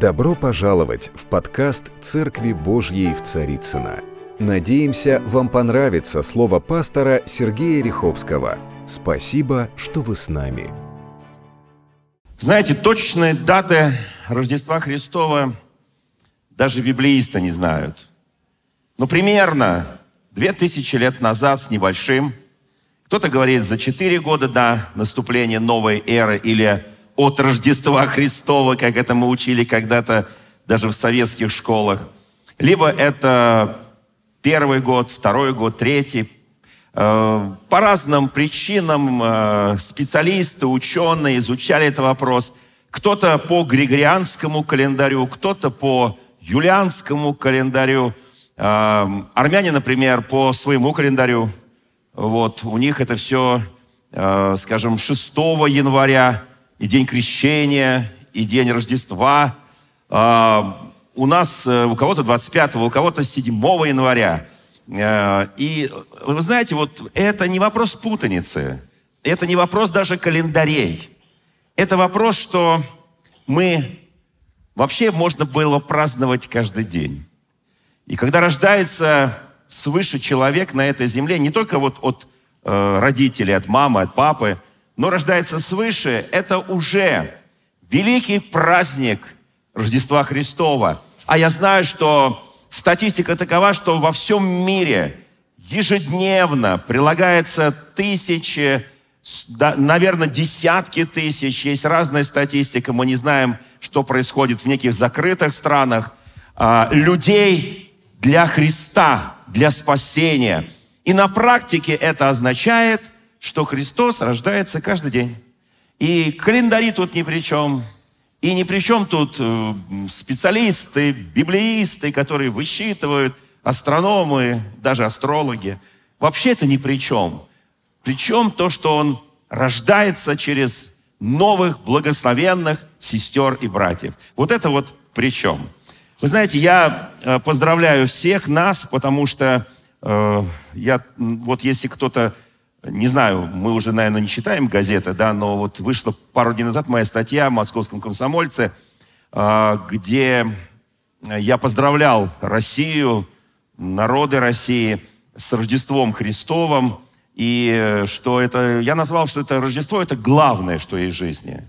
Добро пожаловать в подкаст «Церкви Божьей в Царицына. Надеемся, вам понравится слово пастора Сергея Риховского. Спасибо, что вы с нами. Знаете, точные даты Рождества Христова даже библеисты не знают. Но примерно две тысячи лет назад с небольшим, кто-то говорит за четыре года до наступления новой эры или от Рождества Христова, как это мы учили когда-то даже в советских школах. Либо это первый год, второй год, третий. Э, по разным причинам э, специалисты, ученые изучали этот вопрос. Кто-то по григорианскому календарю, кто-то по юлианскому календарю. Э, армяне, например, по своему календарю. Вот, у них это все, скажем, 6 января и День Крещения, и День Рождества. А, у нас э, у кого-то 25, у кого-то 7 января. Э, и вы знаете, вот это не вопрос путаницы, это не вопрос даже календарей. Это вопрос, что мы вообще можно было праздновать каждый день. И когда рождается свыше человек на этой земле, не только вот от э, родителей, от мамы, от папы – но рождается свыше, это уже великий праздник Рождества Христова. А я знаю, что статистика такова, что во всем мире ежедневно прилагается тысячи, наверное, десятки тысяч, есть разная статистика, мы не знаем, что происходит в неких закрытых странах, а, людей для Христа, для спасения. И на практике это означает – что Христос рождается каждый день. И календари тут ни при чем. И ни при чем тут э, специалисты, библеисты, которые высчитывают, астрономы, даже астрологи. Вообще это ни при чем. Причем то, что Он рождается через новых благословенных сестер и братьев. Вот это вот при чем. Вы знаете, я э, поздравляю всех нас, потому что э, я, вот если кто-то не знаю, мы уже, наверное, не читаем газеты, да, но вот вышла пару дней назад моя статья в «Московском комсомольце», а, где я поздравлял Россию, народы России с Рождеством Христовым, и что это, я назвал, что это Рождество, это главное, что есть в жизни.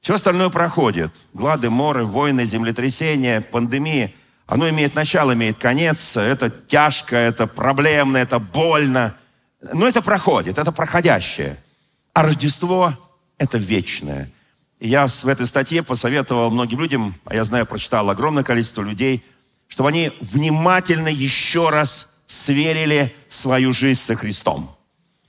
Все остальное проходит. Глады, моры, войны, землетрясения, пандемии. Оно имеет начало, имеет конец. Это тяжко, это проблемно, это больно – но это проходит, это проходящее. А Рождество – это вечное. Я в этой статье посоветовал многим людям, а я знаю, прочитал огромное количество людей, чтобы они внимательно еще раз сверили свою жизнь со Христом.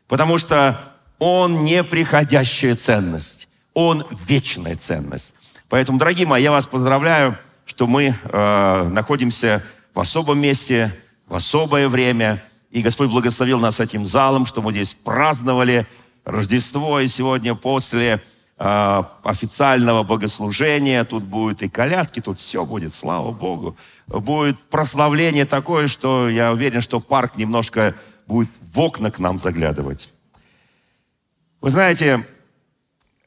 Потому что Он не приходящая ценность, Он вечная ценность. Поэтому, дорогие мои, я вас поздравляю, что мы э, находимся в особом месте, в особое время – и Господь благословил нас этим залом, что мы здесь праздновали Рождество. И сегодня после э, официального богослужения тут будут и колядки, тут все будет, слава Богу. Будет прославление такое, что я уверен, что парк немножко будет в окна к нам заглядывать. Вы знаете,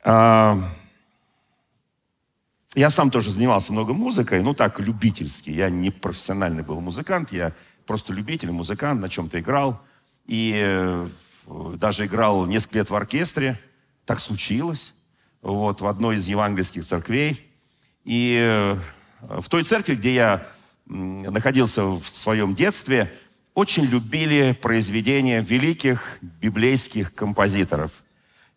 э, я сам тоже занимался много музыкой, ну так, любительски. Я не профессиональный был музыкант, я просто любитель, музыкант, на чем-то играл. И э, даже играл несколько лет в оркестре. Так случилось. Вот, в одной из евангельских церквей. И э, в той церкви, где я находился в своем детстве, очень любили произведения великих библейских композиторов.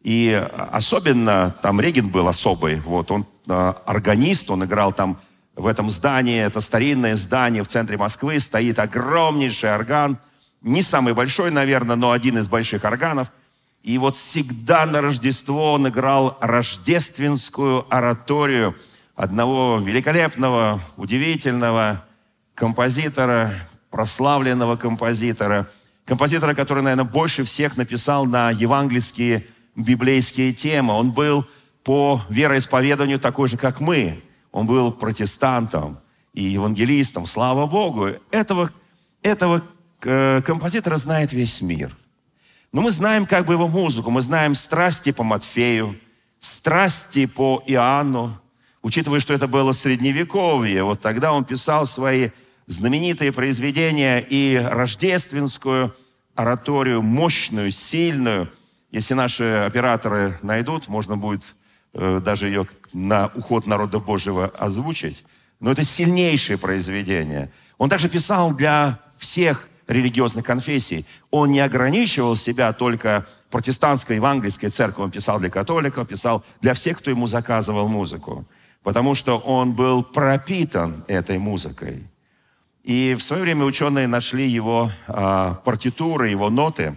И особенно там Регин был особый. Вот, он э, органист, он играл там в этом здании, это старинное здание в центре Москвы, стоит огромнейший орган, не самый большой, наверное, но один из больших органов. И вот всегда на Рождество он играл рождественскую ораторию одного великолепного, удивительного композитора, прославленного композитора, композитора, который, наверное, больше всех написал на евангельские библейские темы. Он был по вероисповеданию такой же, как мы – он был протестантом и евангелистом, слава Богу. Этого, этого э, композитора знает весь мир. Но мы знаем как бы его музыку, мы знаем страсти по Матфею, страсти по Иоанну. учитывая, что это было средневековье, вот тогда он писал свои знаменитые произведения и рождественскую ораторию, мощную, сильную. Если наши операторы найдут, можно будет даже ее на уход народа Божьего озвучить. Но это сильнейшее произведение. Он также писал для всех религиозных конфессий. Он не ограничивал себя только протестантской евангельской церковью. Он писал для католиков, писал для всех, кто ему заказывал музыку. Потому что он был пропитан этой музыкой. И в свое время ученые нашли его а, партитуры, его ноты.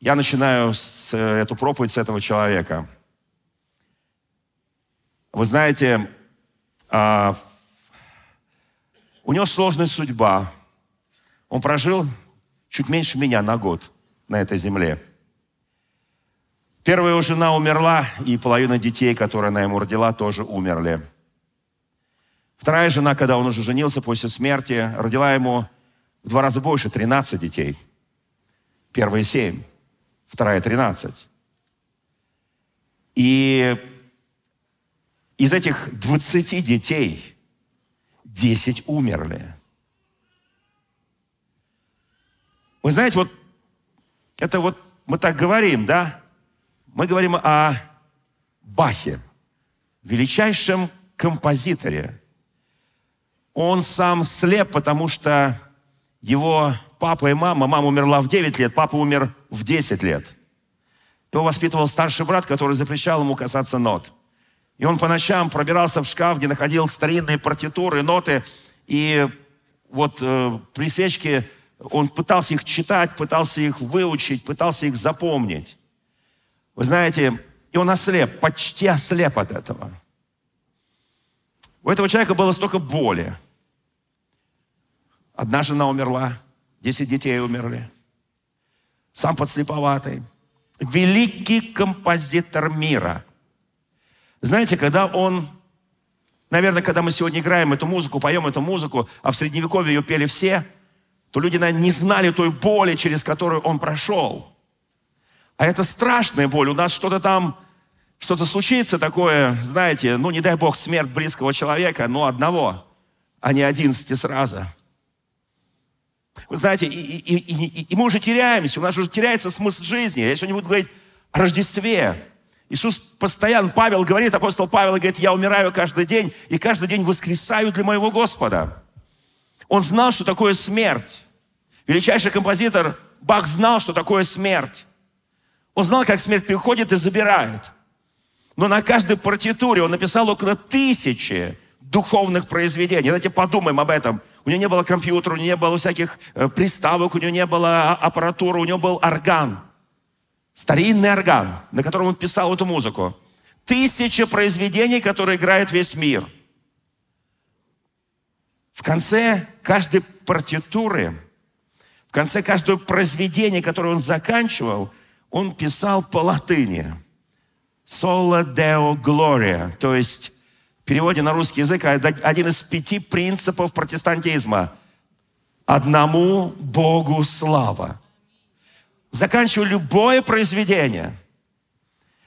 Я начинаю с, эту проповедь с этого человека. Вы знаете, а, у него сложная судьба. Он прожил чуть меньше меня на год на этой земле. Первая его жена умерла, и половина детей, которые она ему родила, тоже умерли. Вторая жена, когда он уже женился после смерти, родила ему в два раза больше, 13 детей. Первые семь, вторая 13. И из этих 20 детей 10 умерли. Вы знаете, вот это вот мы так говорим, да? Мы говорим о Бахе, величайшем композиторе, он сам слеп, потому что его папа и мама, мама умерла в 9 лет, папа умер в 10 лет. Его воспитывал старший брат, который запрещал ему касаться нот. И он по ночам пробирался в шкаф, где находил старинные партитуры, ноты, и вот э, при свечке он пытался их читать, пытался их выучить, пытался их запомнить. Вы знаете, и он ослеп, почти ослеп от этого. У этого человека было столько боли. Одна жена умерла, десять детей умерли. Сам подслеповатый. Великий композитор мира. Знаете, когда он, наверное, когда мы сегодня играем эту музыку, поем эту музыку, а в Средневековье ее пели все, то люди, наверное, не знали той боли, через которую он прошел. А это страшная боль. У нас что-то там что-то случится такое, знаете, ну, не дай Бог, смерть близкого человека, но одного, а не одиннадцати сразу. Вы знаете, и, и, и, и мы уже теряемся, у нас уже теряется смысл жизни. Я сегодня буду говорить о Рождестве. Иисус постоянно, Павел говорит, апостол Павел говорит, я умираю каждый день, и каждый день воскресаю для моего Господа. Он знал, что такое смерть. Величайший композитор Бах знал, что такое смерть. Он знал, как смерть приходит и забирает. Но на каждой партитуре он написал около тысячи духовных произведений. Давайте подумаем об этом. У него не было компьютера, у него не было всяких э, приставок, у него не было аппаратуры, у него был орган. Старинный орган, на котором он писал эту музыку. Тысяча произведений, которые играет весь мир. В конце каждой партитуры, в конце каждого произведения, которое он заканчивал, он писал по латыни – Sola Deo Gloria, то есть переводе на русский язык один из пяти принципов протестантизма. Одному Богу слава. Заканчивая любое произведение,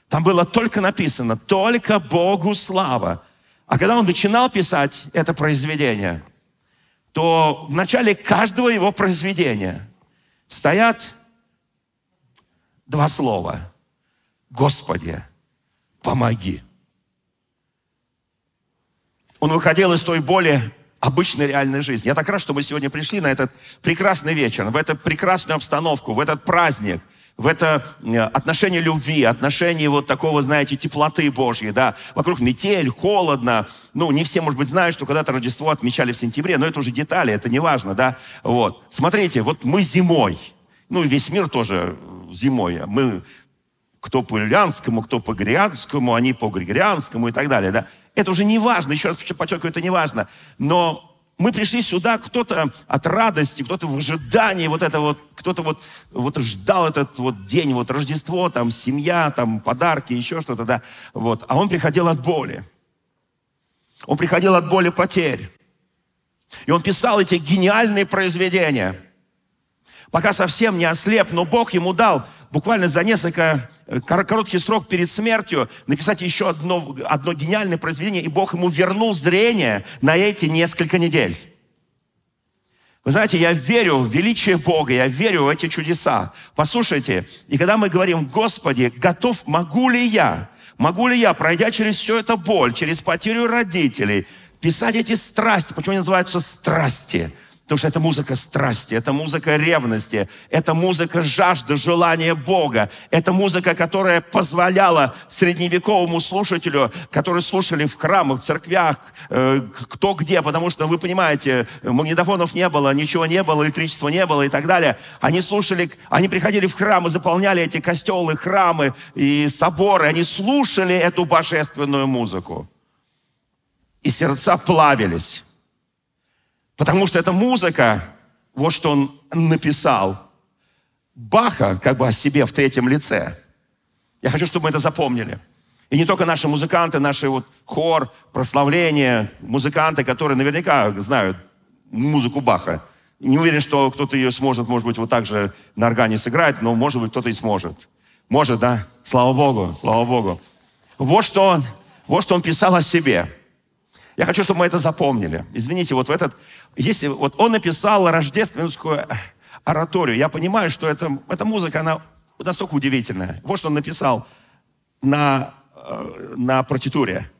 там было только написано, только Богу слава. А когда он начинал писать это произведение, то в начале каждого его произведения стоят два слова. Господи, помоги. Он выходил из той боли обычной реальной жизни. Я так рад, что мы сегодня пришли на этот прекрасный вечер, в эту прекрасную обстановку, в этот праздник, в это э, отношение любви, отношение вот такого, знаете, теплоты Божьей, да. Вокруг метель, холодно. Ну, не все, может быть, знают, что когда-то Рождество отмечали в сентябре, но это уже детали, это не важно, да. Вот. Смотрите, вот мы зимой, ну, весь мир тоже зимой. Мы кто по ильянскому, кто по григорианскому, они по григорианскому и так далее. Да? Это уже не важно, еще раз подчеркиваю, это не важно. Но мы пришли сюда, кто-то от радости, кто-то в ожидании вот этого вот, кто-то вот, вот ждал этот вот день, вот Рождество, там семья, там подарки, еще что-то, да, вот. А он приходил от боли. Он приходил от боли потерь. И он писал эти гениальные произведения – пока совсем не ослеп, но Бог ему дал буквально за несколько э, короткий срок перед смертью написать еще одно, одно гениальное произведение, и Бог ему вернул зрение на эти несколько недель. Вы знаете, я верю в величие Бога, я верю в эти чудеса. Послушайте, и когда мы говорим, Господи, готов, могу ли я, могу ли я, пройдя через всю эту боль, через потерю родителей, писать эти страсти, почему они называются страсти? Потому что это музыка страсти, это музыка ревности, это музыка жажды, желания Бога. Это музыка, которая позволяла средневековому слушателю, которые слушали в храмах, в церквях, э, кто где, потому что, вы понимаете, магнитофонов не было, ничего не было, электричества не было и так далее. Они слушали, они приходили в храм и заполняли эти костелы, храмы и соборы. Они слушали эту божественную музыку. И сердца плавились. Потому что эта музыка, вот что он написал, Баха как бы о себе в третьем лице. Я хочу, чтобы мы это запомнили. И не только наши музыканты, наши вот хор, прославление, музыканты, которые наверняка знают музыку Баха. Не уверен, что кто-то ее сможет, может быть, вот так же на органе сыграть, но, может быть, кто-то и сможет. Может, да? Слава Богу, слава Богу. Вот что вот что он писал о себе. Я хочу, чтобы мы это запомнили. Извините, вот в этот... Если вот он написал рождественскую ораторию, я понимаю, что это, эта музыка, она настолько удивительная. Вот что он написал на, э, на партитуре.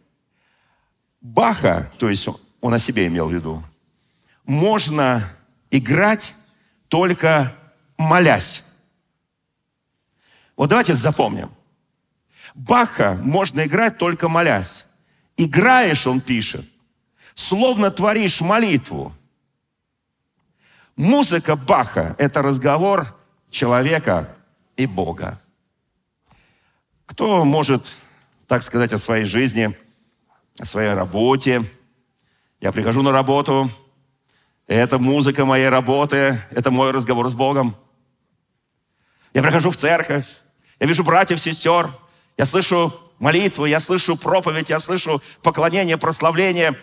Баха, то есть он о себе имел в виду, можно играть только молясь. Вот давайте запомним. Баха можно играть только молясь. Играешь, он пишет, словно творишь молитву. Музыка Баха – это разговор человека и Бога. Кто может так сказать о своей жизни, о своей работе? Я прихожу на работу, это музыка моей работы, это мой разговор с Богом. Я прихожу в церковь, я вижу братьев, сестер, я слышу молитву, я слышу проповедь, я слышу поклонение, прославление.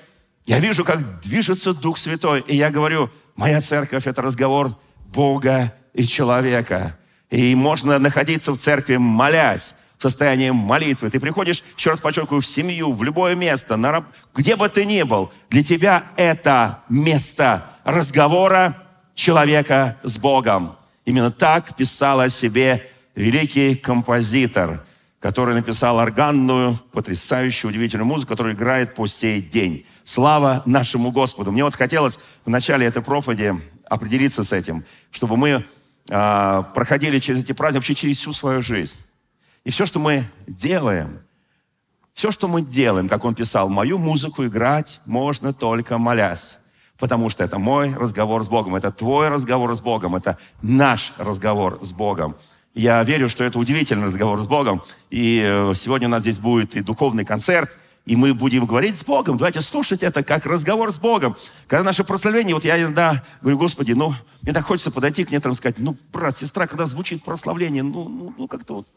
Я вижу, как движется Дух Святой. И я говорю, моя церковь – это разговор Бога и человека. И можно находиться в церкви, молясь, в состоянии молитвы. Ты приходишь, еще раз подчеркиваю, в семью, в любое место, на раб... где бы ты ни был, для тебя это место разговора человека с Богом. Именно так писал о себе великий композитор – который написал органную, потрясающую, удивительную музыку, которая играет по сей день. Слава нашему Господу. Мне вот хотелось в начале этой проповеди определиться с этим, чтобы мы э, проходили через эти праздники, вообще через всю свою жизнь. И все, что мы делаем, все, что мы делаем, как он писал, мою музыку играть можно только молясь. Потому что это мой разговор с Богом, это твой разговор с Богом, это наш разговор с Богом. Я верю, что это удивительный разговор с Богом. И э, сегодня у нас здесь будет и духовный концерт, и мы будем говорить с Богом. Давайте слушать это как разговор с Богом. Когда наше прославление, вот я иногда говорю, Господи, ну, мне так хочется подойти к некоторым и сказать, ну, брат, сестра, когда звучит прославление, ну, ну, ну как-то вот,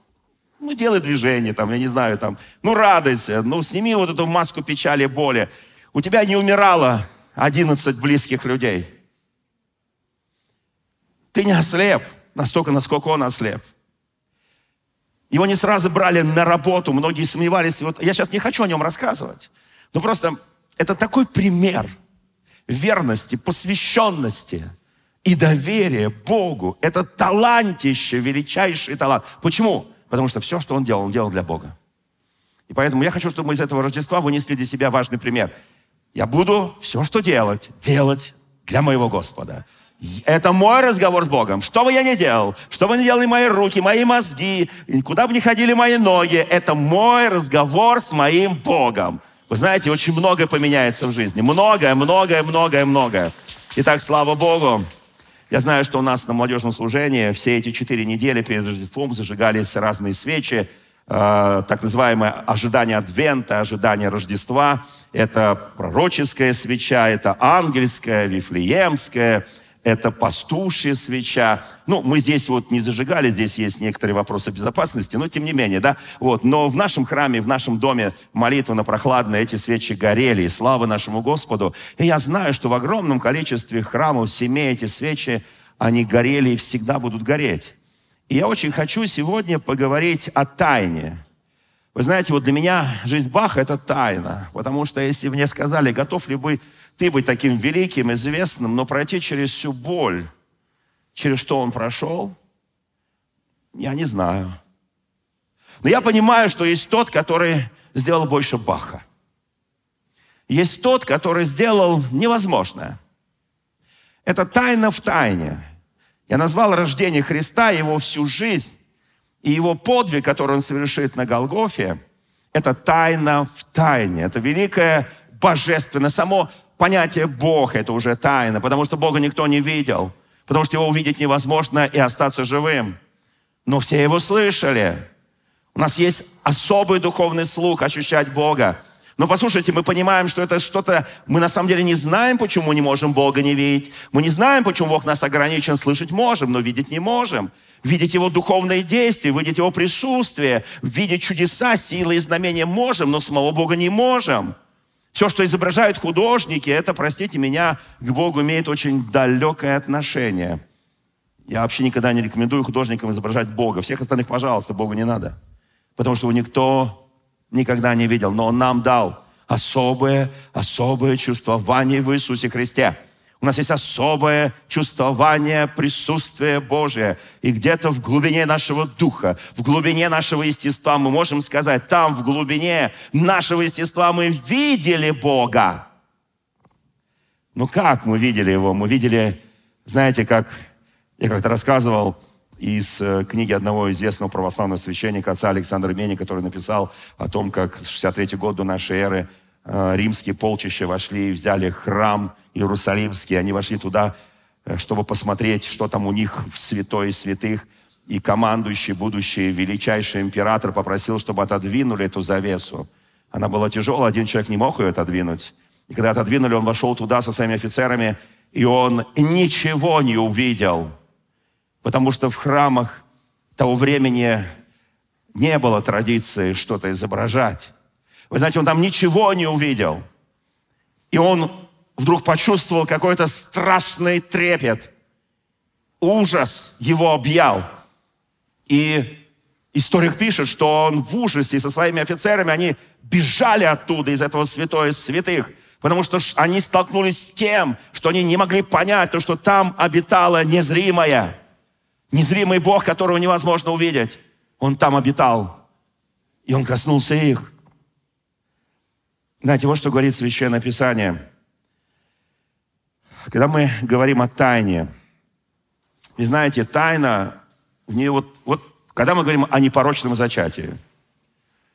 ну, делай движение, там, я не знаю, там, ну, радуйся, ну, сними вот эту маску печали, боли. У тебя не умирало 11 близких людей. Ты не ослеп настолько, насколько он ослеп. Его не сразу брали на работу, многие сомневались. Вот я сейчас не хочу о нем рассказывать. Но просто это такой пример верности, посвященности и доверия Богу. Это талантище, величайший талант. Почему? Потому что все, что он делал, он делал для Бога. И поэтому я хочу, чтобы мы из этого Рождества вынесли для себя важный пример. Я буду все, что делать, делать для моего Господа. Это мой разговор с Богом. Что бы я ни делал, что бы ни делали мои руки, мои мозги, куда бы ни ходили мои ноги, это мой разговор с моим Богом. Вы знаете, очень многое поменяется в жизни. Многое, многое, многое, многое. Итак, слава Богу. Я знаю, что у нас на молодежном служении все эти четыре недели перед Рождеством зажигались разные свечи, э, так называемое ожидание Адвента, ожидание Рождества. Это пророческая свеча, это ангельская, вифлеемская, это пастушья свеча. Ну, мы здесь вот не зажигали, здесь есть некоторые вопросы безопасности, но тем не менее, да. Вот. Но в нашем храме, в нашем доме молитва на прохладно, эти свечи горели, и слава нашему Господу. И я знаю, что в огромном количестве храмов, семей эти свечи они горели и всегда будут гореть. И я очень хочу сегодня поговорить о тайне. Вы знаете, вот для меня жизнь Баха – это тайна. Потому что если мне сказали, готов ли бы ты быть таким великим, известным, но пройти через всю боль, через что он прошел, я не знаю. Но я понимаю, что есть тот, который сделал больше Баха. Есть тот, который сделал невозможное. Это тайна в тайне. Я назвал рождение Христа, его всю жизнь и его подвиг, который он совершит на Голгофе, это тайна в тайне. Это великое божественное. Само понятие Бог – это уже тайна, потому что Бога никто не видел, потому что его увидеть невозможно и остаться живым. Но все его слышали. У нас есть особый духовный слух ощущать Бога. Но послушайте, мы понимаем, что это что-то... Мы на самом деле не знаем, почему не можем Бога не видеть. Мы не знаем, почему Бог нас ограничен. Слышать можем, но видеть не можем. Видеть Его духовные действия, видеть Его присутствие, видеть чудеса, силы и знамения можем, но самого Бога не можем. Все, что изображают художники, это, простите меня, к Богу имеет очень далекое отношение. Я вообще никогда не рекомендую художникам изображать Бога. Всех остальных, пожалуйста, Богу не надо. Потому что никто никогда не видел, но Он нам дал особое, особое чувствование в Иисусе Христе. У нас есть особое чувствование присутствия Божия. И где-то в глубине нашего духа, в глубине нашего естества мы можем сказать, там в глубине нашего естества мы видели Бога. Ну как мы видели Его? Мы видели, знаете, как я как-то рассказывал, из э, книги одного известного православного священника, отца Александра Мени, который написал о том, как с 63 года до нашей эры э, римские полчища вошли и взяли храм Иерусалимский. Они вошли туда, э, чтобы посмотреть, что там у них в святой святых. И командующий, будущий величайший император попросил, чтобы отодвинули эту завесу. Она была тяжелая, один человек не мог ее отодвинуть. И когда отодвинули, он вошел туда со своими офицерами, и он ничего не увидел – Потому что в храмах того времени не было традиции что-то изображать. Вы знаете, он там ничего не увидел. И он вдруг почувствовал какой-то страшный трепет. Ужас его объял. И историк пишет, что он в ужасе со своими офицерами, они бежали оттуда, из этого святое святых, потому что они столкнулись с тем, что они не могли понять, то, что там обитала незримая Незримый Бог, которого невозможно увидеть. Он там обитал. И Он коснулся их. Знаете, вот что говорит Священное Писание. Когда мы говорим о тайне, и знаете, тайна, в нее вот, вот когда мы говорим о непорочном зачатии,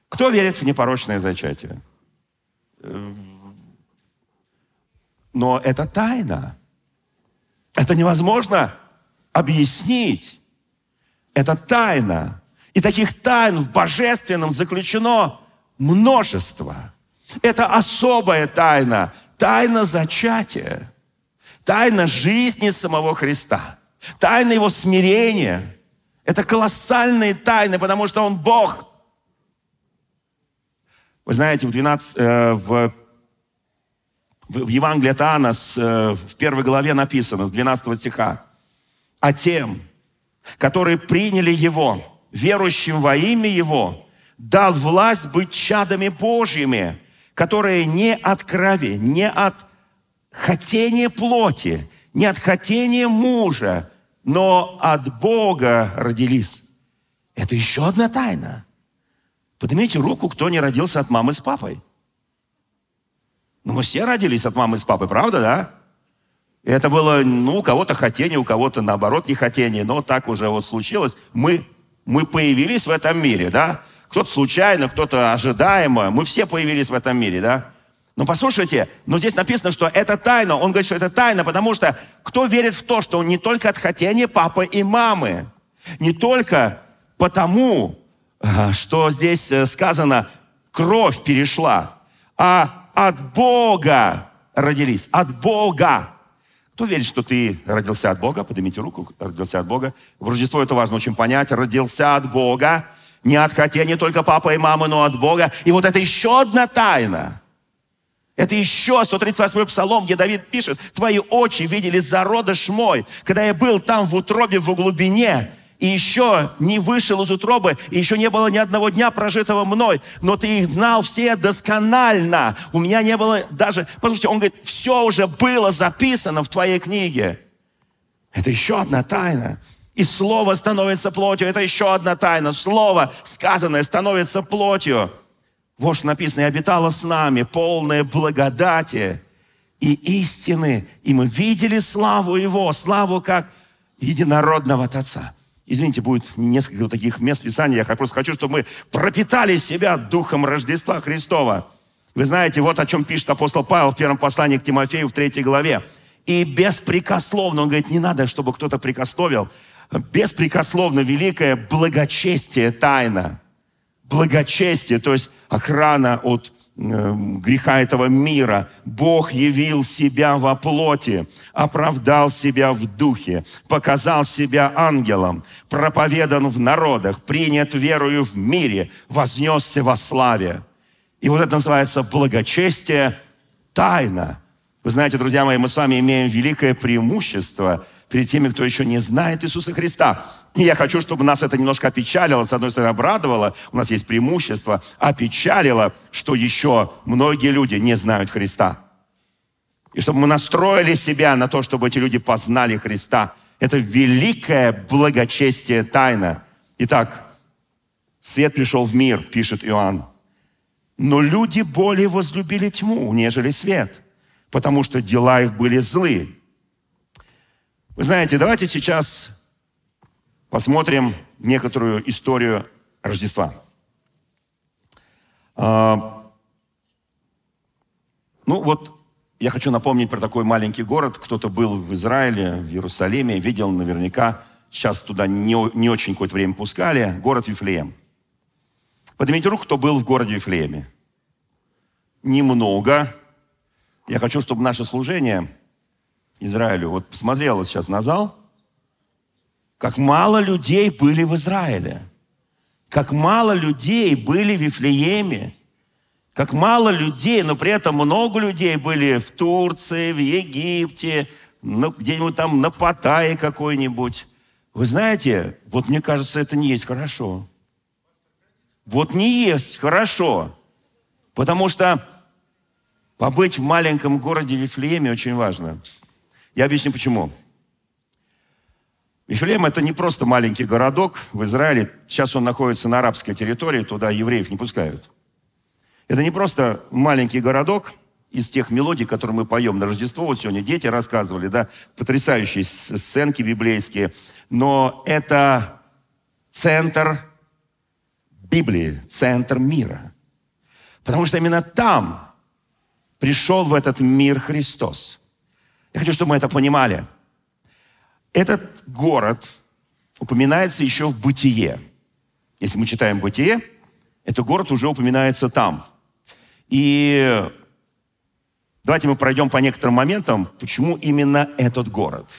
кто верит в непорочное зачатие? Но это тайна. Это невозможно объяснить. Это тайна. И таких тайн в божественном заключено множество. Это особая тайна. Тайна зачатия. Тайна жизни самого Христа. Тайна его смирения. Это колоссальные тайны, потому что он Бог. Вы знаете, в, 12, э, в, в Евангелии от Иоанна э, в первой главе написано, с 12 стиха а тем, которые приняли Его, верующим во имя Его, дал власть быть чадами Божьими, которые не от крови, не от хотения плоти, не от хотения мужа, но от Бога родились. Это еще одна тайна. Поднимите руку, кто не родился от мамы с папой. Ну, мы все родились от мамы с папой, правда, да? Это было, ну, у кого-то хотение, у кого-то, наоборот, не хотение, но так уже вот случилось. Мы, мы появились в этом мире, да? Кто-то случайно, кто-то ожидаемо. Мы все появились в этом мире, да? Но послушайте, но здесь написано, что это тайна. Он говорит, что это тайна, потому что кто верит в то, что он не только от хотения папы и мамы, не только потому, что здесь э, сказано, кровь перешла, а от Бога родились, от Бога. Кто верит, что ты родился от Бога? Поднимите руку, родился от Бога. В Рождество это важно очень понять. Родился от Бога. Не от хотения только папа и мама, но от Бога. И вот это еще одна тайна. Это еще 138-й псалом, где Давид пишет, «Твои очи видели зародыш мой, когда я был там в утробе, в глубине, и еще не вышел из утробы, и еще не было ни одного дня прожитого мной, но ты их знал все досконально. У меня не было даже... Послушайте, он говорит, все уже было записано в твоей книге. Это еще одна тайна. И Слово становится плотью. Это еще одна тайна. Слово, сказанное, становится плотью. Вот что написано, и обитало с нами, полное благодати и истины. И мы видели славу Его, славу как единородного от Отца. Извините, будет несколько таких мест Писания. Я просто хочу, чтобы мы пропитали себя Духом Рождества Христова. Вы знаете, вот о чем пишет апостол Павел в первом послании к Тимофею в третьей главе. И беспрекословно, он говорит, не надо, чтобы кто-то прикословил, беспрекословно великое благочестие тайна. Благочестие, то есть охрана от греха этого мира. Бог явил себя во плоти, оправдал себя в духе, показал себя ангелом, проповедан в народах, принят верою в мире, вознесся во славе. И вот это называется благочестие тайна. Вы знаете, друзья мои, мы с вами имеем великое преимущество перед теми, кто еще не знает Иисуса Христа. И я хочу, чтобы нас это немножко опечалило, с одной стороны, обрадовало, у нас есть преимущество, опечалило, что еще многие люди не знают Христа. И чтобы мы настроили себя на то, чтобы эти люди познали Христа. Это великое благочестие тайна. Итак, свет пришел в мир, пишет Иоанн. Но люди более возлюбили тьму, нежели свет, потому что дела их были злые. Вы знаете, давайте сейчас посмотрим некоторую историю Рождества. А, ну вот, я хочу напомнить про такой маленький город. Кто-то был в Израиле, в Иерусалиме, видел наверняка. Сейчас туда не, не очень какое-то время пускали. Город Вифлеем. Поднимите руку, кто был в городе Вифлееме. Немного. Я хочу, чтобы наше служение Израилю, вот посмотрел сейчас на зал, как мало людей были в Израиле. Как мало людей были в Вифлееме. Как мало людей, но при этом много людей были в Турции, в Египте, ну, где-нибудь там на Паттайе какой-нибудь. Вы знаете, вот мне кажется, это не есть хорошо. Вот не есть хорошо. Потому что побыть в маленьком городе Вифлееме очень важно. Я объясню почему. Вифлеем это не просто маленький городок в Израиле. Сейчас он находится на арабской территории, туда евреев не пускают. Это не просто маленький городок из тех мелодий, которые мы поем на Рождество. Вот сегодня дети рассказывали, да, потрясающие сценки библейские. Но это центр Библии, центр мира. Потому что именно там пришел в этот мир Христос. Я хочу, чтобы мы это понимали – этот город упоминается еще в «Бытие». Если мы читаем «Бытие», этот город уже упоминается там. И давайте мы пройдем по некоторым моментам, почему именно этот город.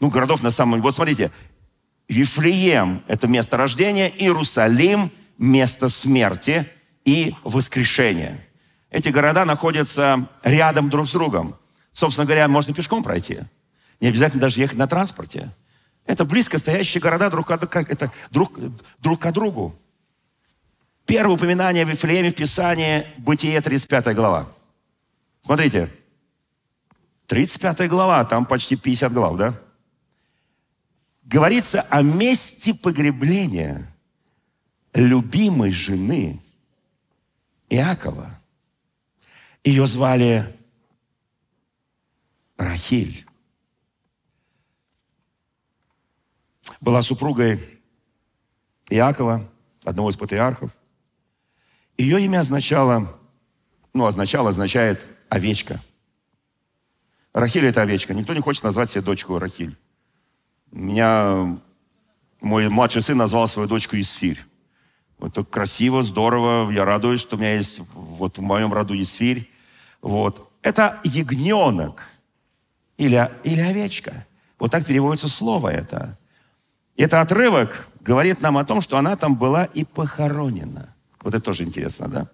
Ну, городов на самом деле... Вот смотрите, Вифлеем – это место рождения, Иерусалим – место смерти и воскрешения. Эти города находятся рядом друг с другом. Собственно говоря, можно пешком пройти – не обязательно даже ехать на транспорте. Это близко стоящие города друг, от, как, это, друг, друг к другу. Первое упоминание о Вифлееме в Писании, Бытие, 35 глава. Смотрите, 35 глава, там почти 50 глав, да? Говорится о месте погребления любимой жены Иакова. Ее звали Рахиль. была супругой Иакова, одного из патриархов. Ее имя означало, ну, означало, означает овечка. Рахиль – это овечка. Никто не хочет назвать себе дочку Рахиль. Меня мой младший сын назвал свою дочку Исфирь. Вот так красиво, здорово. Я радуюсь, что у меня есть вот в моем роду Исфирь. Вот. Это ягненок или, или овечка. Вот так переводится слово это. Это отрывок говорит нам о том, что она там была и похоронена. Вот это тоже интересно, да?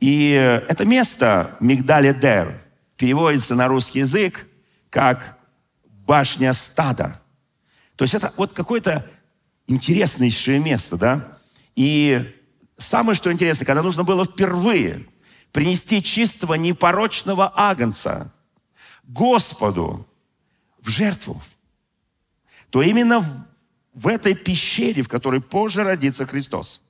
И это место, Мигдаледер, переводится на русский язык как башня стада. То есть это вот какое-то интереснейшее место, да? И самое, что интересно, когда нужно было впервые принести чистого непорочного агнца Господу в жертву, то именно в этой пещере, в которой позже родится Христос,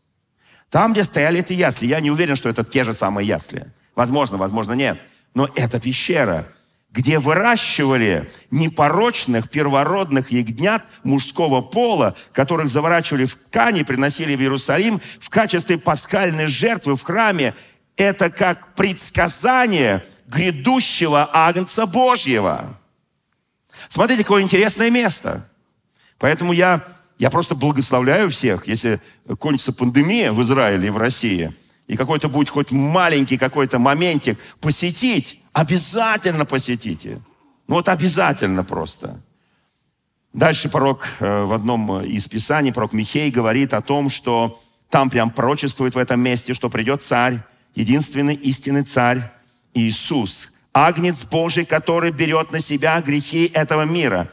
там, где стояли эти ясли, я не уверен, что это те же самые ясли. Возможно, возможно, нет. Но это пещера, где выращивали непорочных первородных ягнят мужского пола, которых заворачивали в ткани, приносили в Иерусалим в качестве пасхальной жертвы в храме. Это как предсказание грядущего Агнца Божьего. Смотрите, какое интересное место. Поэтому я, я просто благословляю всех, если кончится пандемия в Израиле и в России, и какой-то будет хоть маленький какой-то моментик посетить, обязательно посетите. Ну вот обязательно просто. Дальше пророк э, в одном из писаний, пророк Михей говорит о том, что там прям пророчествует в этом месте, что придет царь, единственный истинный царь Иисус, Агнец Божий, который берет на себя грехи этого мира.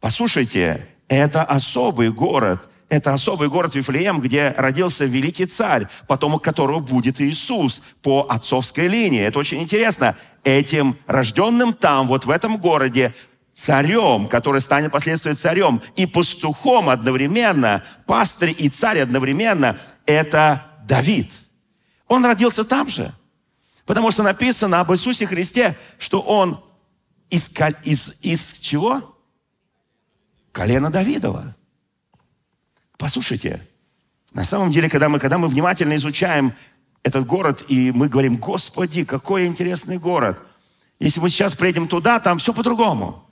Послушайте, это особый город, это особый город Вифлеем, где родился великий царь, потомок которого будет Иисус по отцовской линии. Это очень интересно. Этим рожденным там, вот в этом городе, царем, который станет последствием царем, и пастухом одновременно, пастырь и царь одновременно, это Давид. Он родился там же. Потому что написано об Иисусе Христе, что Он из, из, из чего? колено Давидова. Послушайте, на самом деле, когда мы, когда мы внимательно изучаем этот город, и мы говорим, Господи, какой интересный город. Если мы сейчас приедем туда, там все по-другому.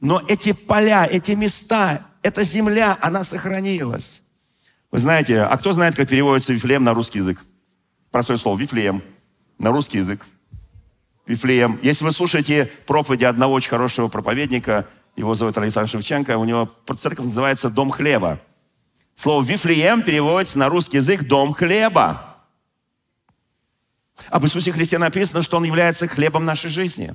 Но эти поля, эти места, эта земля, она сохранилась. Вы знаете, а кто знает, как переводится Вифлеем на русский язык? Простое слово, Вифлеем на русский язык. Вифлеем. Если вы слушаете проповеди одного очень хорошего проповедника, его зовут Александр Шевченко, у него церковь называется «Дом хлеба». Слово «Вифлеем» переводится на русский язык «дом хлеба». Об Иисусе Христе написано, что Он является хлебом нашей жизни.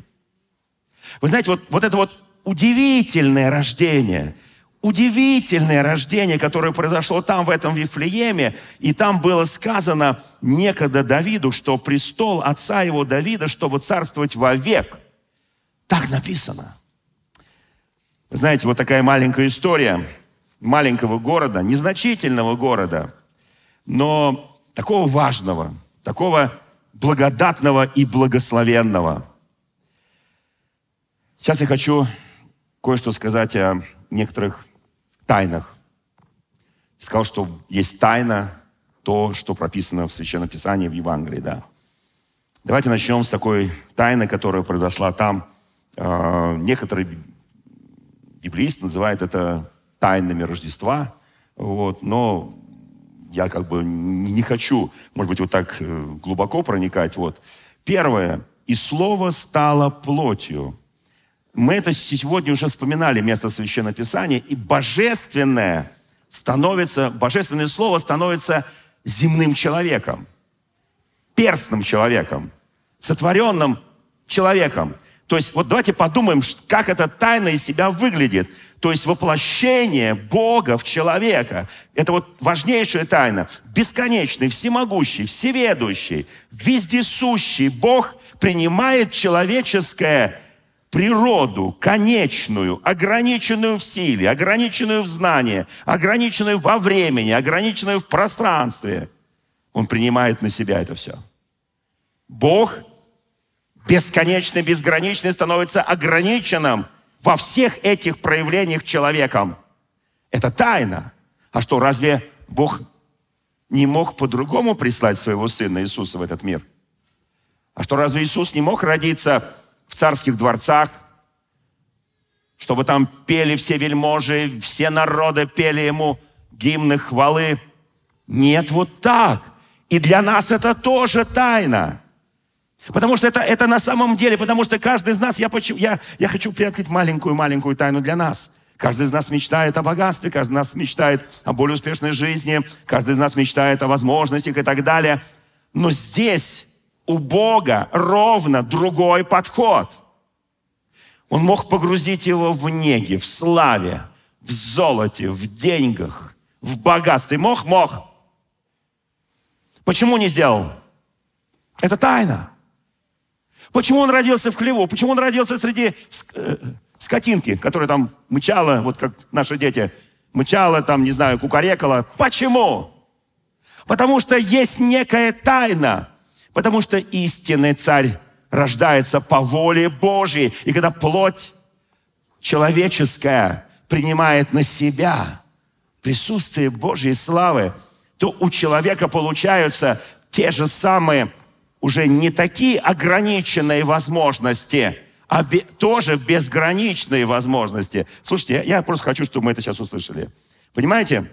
Вы знаете, вот, вот это вот удивительное рождение, удивительное рождение, которое произошло там, в этом Вифлееме, и там было сказано некогда Давиду, что престол отца его Давида, чтобы царствовать вовек. Так написано – знаете, вот такая маленькая история маленького города, незначительного города, но такого важного, такого благодатного и благословенного. Сейчас я хочу кое-что сказать о некоторых тайнах. Сказал, что есть тайна, то, что прописано в Священном Писании, в Евангелии, да. Давайте начнем с такой тайны, которая произошла там. А, некоторые библеист называет это тайнами Рождества, вот, но я как бы не хочу, может быть, вот так э, глубоко проникать. Вот. Первое. «И Слово стало плотью». Мы это сегодня уже вспоминали, место Священного Писания. И божественное становится, божественное Слово становится земным человеком, перстным человеком, сотворенным человеком. То есть вот давайте подумаем, как эта тайна из себя выглядит. То есть воплощение Бога в человека. Это вот важнейшая тайна. Бесконечный, всемогущий, всеведущий, вездесущий Бог принимает человеческое природу, конечную, ограниченную в силе, ограниченную в знании, ограниченную во времени, ограниченную в пространстве. Он принимает на себя это все. Бог бесконечный, безграничный становится ограниченным во всех этих проявлениях человеком. Это тайна. А что, разве Бог не мог по-другому прислать своего Сына Иисуса в этот мир? А что, разве Иисус не мог родиться в царских дворцах, чтобы там пели все вельможи, все народы пели Ему гимны хвалы? Нет, вот так. И для нас это тоже тайна. Потому что это, это на самом деле, потому что каждый из нас, я, я, я хочу приоткрыть маленькую-маленькую тайну для нас. Каждый из нас мечтает о богатстве, каждый из нас мечтает о более успешной жизни, каждый из нас мечтает о возможностях и так далее. Но здесь У Бога ровно другой подход. Он мог погрузить его в неги, в славе, в золоте, в деньгах, в богатстве. Мог? Мог. Почему не сделал? Это тайна. Почему он родился в хлеву? Почему он родился среди э, скотинки, которая там мычала, вот как наши дети, мычала там, не знаю, кукарекала? Почему? Потому что есть некая тайна. Потому что истинный царь рождается по воле Божьей. И когда плоть человеческая принимает на себя присутствие Божьей славы, то у человека получаются те же самые уже не такие ограниченные возможности, а бе, тоже безграничные возможности. Слушайте, я, я просто хочу, чтобы мы это сейчас услышали. Понимаете?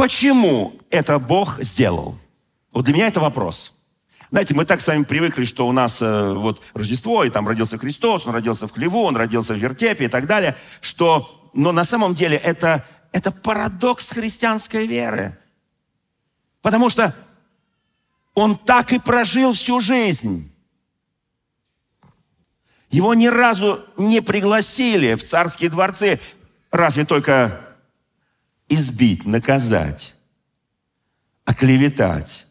Почему это Бог сделал? Вот для меня это вопрос. Знаете, мы так с вами привыкли, что у нас э, вот Рождество, и там родился Христос, он родился в хлеву, он родился в вертепе и так далее, что, но на самом деле это, это парадокс христианской веры. Потому что он так и прожил всю жизнь. Его ни разу не пригласили в царские дворцы, разве только избить, наказать, оклеветать.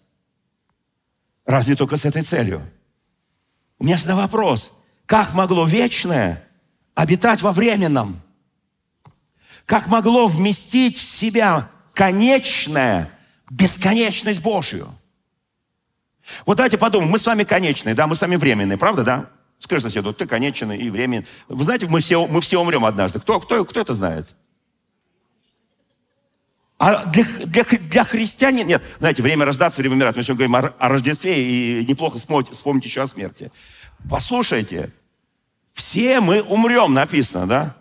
Разве только с этой целью? У меня всегда вопрос, как могло вечное обитать во временном? Как могло вместить в себя конечное, бесконечность Божью? Вот давайте подумаем, мы с вами конечные, да, мы с вами временные, правда, да? Скажи соседу, ты конечный и временный. Вы знаете, мы все, мы все умрем однажды. Кто, кто, кто это знает? А для, для, для христианин, нет, знаете, время рождаться, время умирать. Мы сегодня говорим о, о Рождестве, и неплохо вспомнить, вспомнить еще о смерти. Послушайте, все мы умрем, написано, да?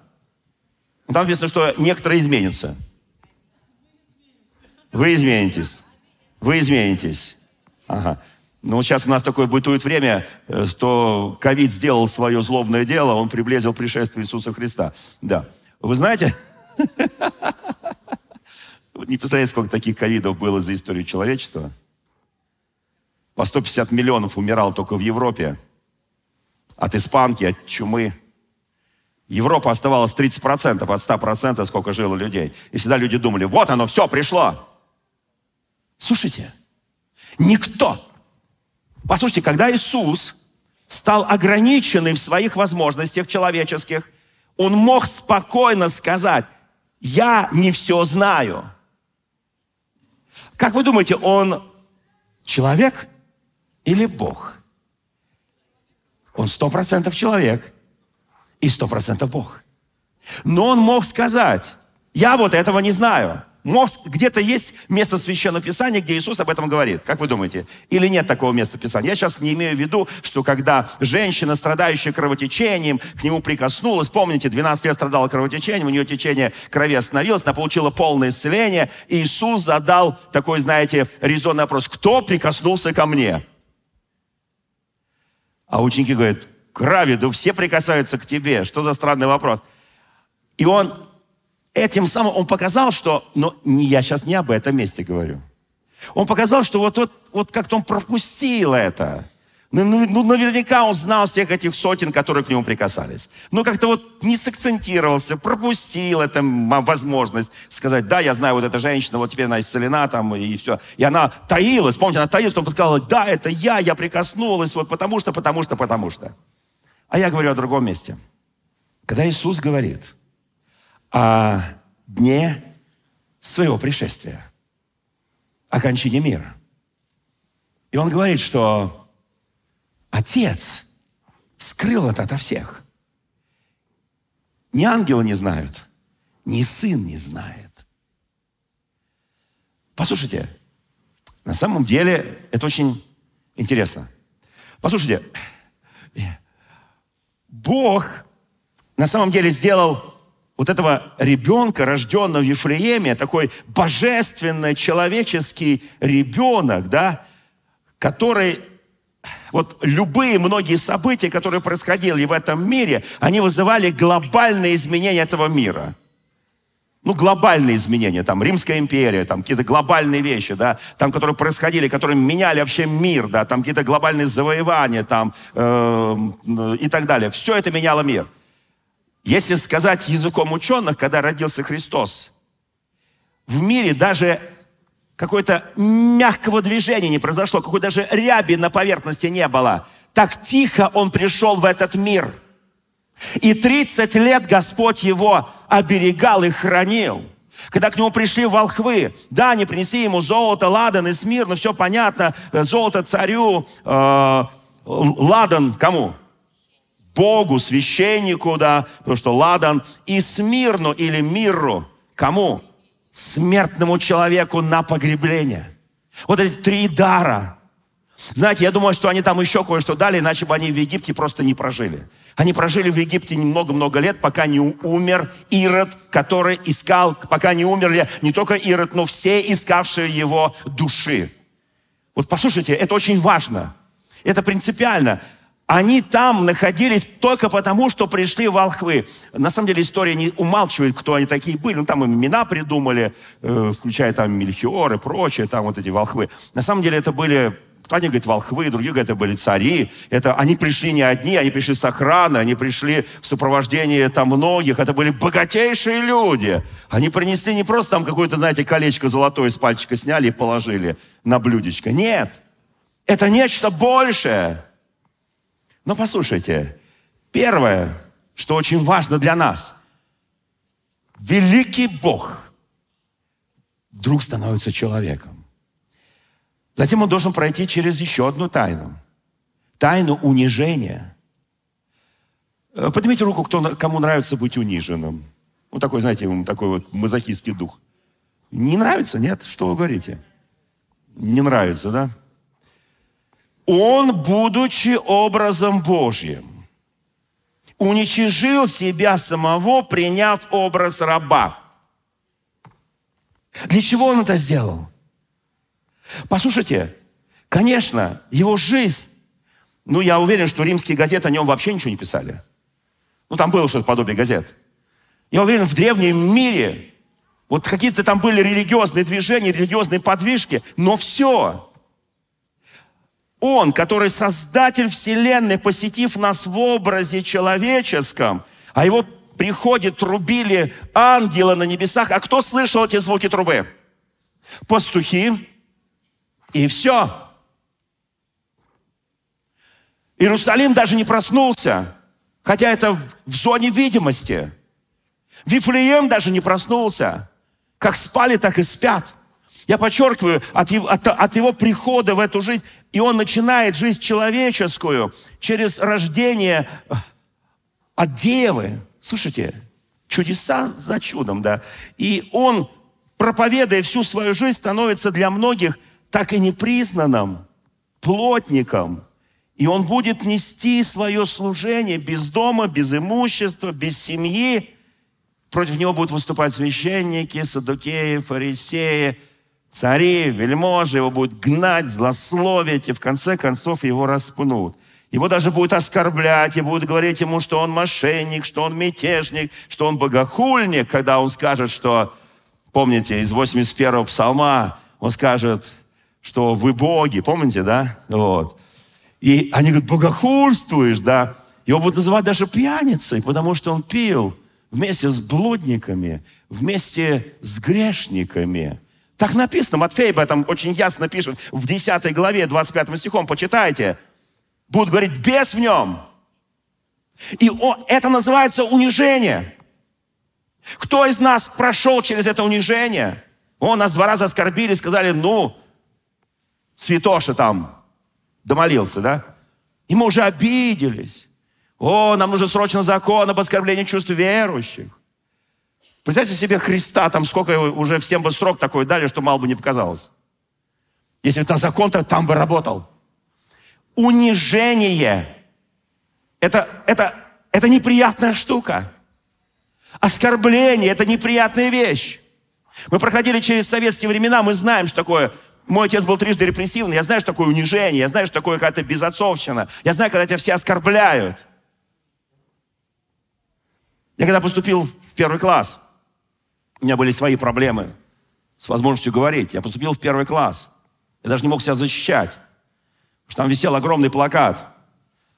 Там написано, что некоторые изменятся. Вы изменитесь. Вы изменитесь. Ага. Ну, сейчас у нас такое бытует время, э, что ковид сделал свое злобное дело, он приблизил пришествие Иисуса Христа. Да. Вы знаете, не представляете, сколько таких ковидов было за историю человечества. По 150 миллионов умирал только в Европе. От испанки, от чумы. Европа оставалась 30% от 100%, сколько жило людей. И всегда люди думали, вот оно, все, пришло. Слушайте, никто Послушайте, когда Иисус стал ограниченным в своих возможностях человеческих, он мог спокойно сказать, я не все знаю. Как вы думаете, он человек или Бог? Он сто процентов человек и сто процентов Бог. Но он мог сказать, я вот этого не знаю. Мозг, где-то есть место Священного Писания, где Иисус об этом говорит. Как вы думаете? Или нет такого места Писания? Я сейчас не имею в виду, что когда женщина, страдающая кровотечением, к нему прикоснулась, помните, 12 лет страдала кровотечением, у нее течение крови остановилось, она получила полное исцеление, и Иисус задал такой, знаете, резонный вопрос, кто прикоснулся ко мне? А ученики говорят, крови, да все прикасаются к тебе. Что за странный вопрос? И он этим самым он показал, что, но не, я сейчас не об этом месте говорю. Он показал, что вот, вот, вот как-то он пропустил это. Ну, ну, ну, наверняка он знал всех этих сотен, которые к нему прикасались. Но как-то вот не сакцентировался, пропустил эту возможность сказать, да, я знаю, вот эта женщина, вот теперь она исцелена там, и все. И она таилась, помните, она таилась, потом сказала, да, это я, я прикоснулась, вот потому что, потому что, потому что. А я говорю о другом месте. Когда Иисус говорит, о дне своего пришествия, о кончине мира. И он говорит, что Отец скрыл это ото всех. Ни ангелы не знают, ни сын не знает. Послушайте, на самом деле это очень интересно. Послушайте, Бог на самом деле сделал вот этого ребенка, рожденного в Ефлееме, такой божественный человеческий ребенок, да, который вот любые многие события, которые происходили в этом мире, они вызывали глобальные изменения этого мира. ну, глобальные изменения, там, Римская империя, там, какие-то глобальные вещи, да, там, которые происходили, которые меняли вообще мир, да, там, какие-то глобальные завоевания, там, э, и так далее. Все это меняло мир. Если сказать языком ученых, когда родился Христос, в мире даже какое-то мягкого движения не произошло, какой даже ряби на поверхности не было. Так тихо он пришел в этот мир. И 30 лет Господь его оберегал и хранил. Когда к нему пришли волхвы, да, они принесли ему золото, ладан и смир, ну все понятно, золото царю, э, ладан кому? Богу, священнику, да, потому что ладан и смирну или миру кому? смертному человеку на погребление. Вот эти три дара. Знаете, я думаю, что они там еще кое-что дали, иначе бы они в Египте просто не прожили. Они прожили в Египте много-много лет, пока не умер Ирод, который искал, пока не умерли не только Ирод, но все искавшие его души. Вот послушайте, это очень важно. Это принципиально. Они там находились только потому, что пришли волхвы. На самом деле история не умалчивает, кто они такие были. Ну, там им имена придумали, э, включая там Мельхиор и прочее, там вот эти волхвы. На самом деле это были они говорят волхвы, другие говорят, это были цари. Это, они пришли не одни, они пришли с охраны, они пришли в сопровождении там многих. Это были богатейшие люди. Они принесли не просто там какое-то, знаете, колечко золотое с пальчика сняли и положили на блюдечко. Нет. Это нечто большее. Но послушайте, первое, что очень важно для нас, великий Бог вдруг становится человеком. Затем он должен пройти через еще одну тайну. Тайну унижения. Э, поднимите руку, кто, кому нравится быть униженным. Ну, такой, знаете, такой вот мазохистский дух. Не нравится, нет? Что вы говорите? Не нравится, да? Он, будучи образом Божьим, уничижил себя самого, приняв образ раба. Для чего он это сделал? Послушайте, конечно, его жизнь, ну, я уверен, что римские газеты о нем вообще ничего не писали. Ну, там было что-то подобие газет. Я уверен, в древнем мире вот какие-то там были религиозные движения, религиозные подвижки, но все. Он, который создатель Вселенной, посетив нас в образе человеческом, а его приходе трубили ангелы на небесах. А кто слышал эти звуки трубы? Пастухи. И все. Иерусалим даже не проснулся, хотя это в зоне видимости. Вифлеем даже не проснулся. Как спали, так и спят. Я подчеркиваю, от его, от, от его прихода в эту жизнь, и он начинает жизнь человеческую через рождение э, от девы. Слушайте, чудеса за чудом, да. И он, проповедуя всю свою жизнь, становится для многих так и непризнанным плотником. И он будет нести свое служение без дома, без имущества, без семьи. Против него будут выступать священники, садукеи, фарисеи – цари, вельможи его будут гнать, злословить, и в конце концов его распнут. Его даже будут оскорблять, и будут говорить ему, что он мошенник, что он мятежник, что он богохульник, когда он скажет, что, помните, из 81-го псалма, он скажет, что вы боги, помните, да? Вот. И они говорят, богохульствуешь, да? Его будут называть даже пьяницей, потому что он пил вместе с блудниками, вместе с грешниками. Так написано, Матфей об этом очень ясно пишет в 10 главе, 25 стихом, почитайте. Будут говорить, без в нем. И это называется унижение. Кто из нас прошел через это унижение? О, нас два раза оскорбили, сказали, ну, святоша там домолился, да? И мы уже обиделись. О, нам нужен срочно закон об оскорблении чувств верующих. Представьте себе Христа, там сколько уже всем бы срок такой дали, что мало бы не показалось. Если это закон, то там бы работал. Унижение. Это, это, это неприятная штука. Оскорбление – это неприятная вещь. Мы проходили через советские времена, мы знаем, что такое мой отец был трижды репрессивный. Я знаю, что такое унижение. Я знаю, что такое какая-то безотцовщина. Я знаю, когда тебя все оскорбляют. Я когда поступил в первый класс, У меня были свои проблемы с возможностью говорить. Я поступил в первый класс. Я даже не мог себя защищать. Потому что там висел огромный плакат.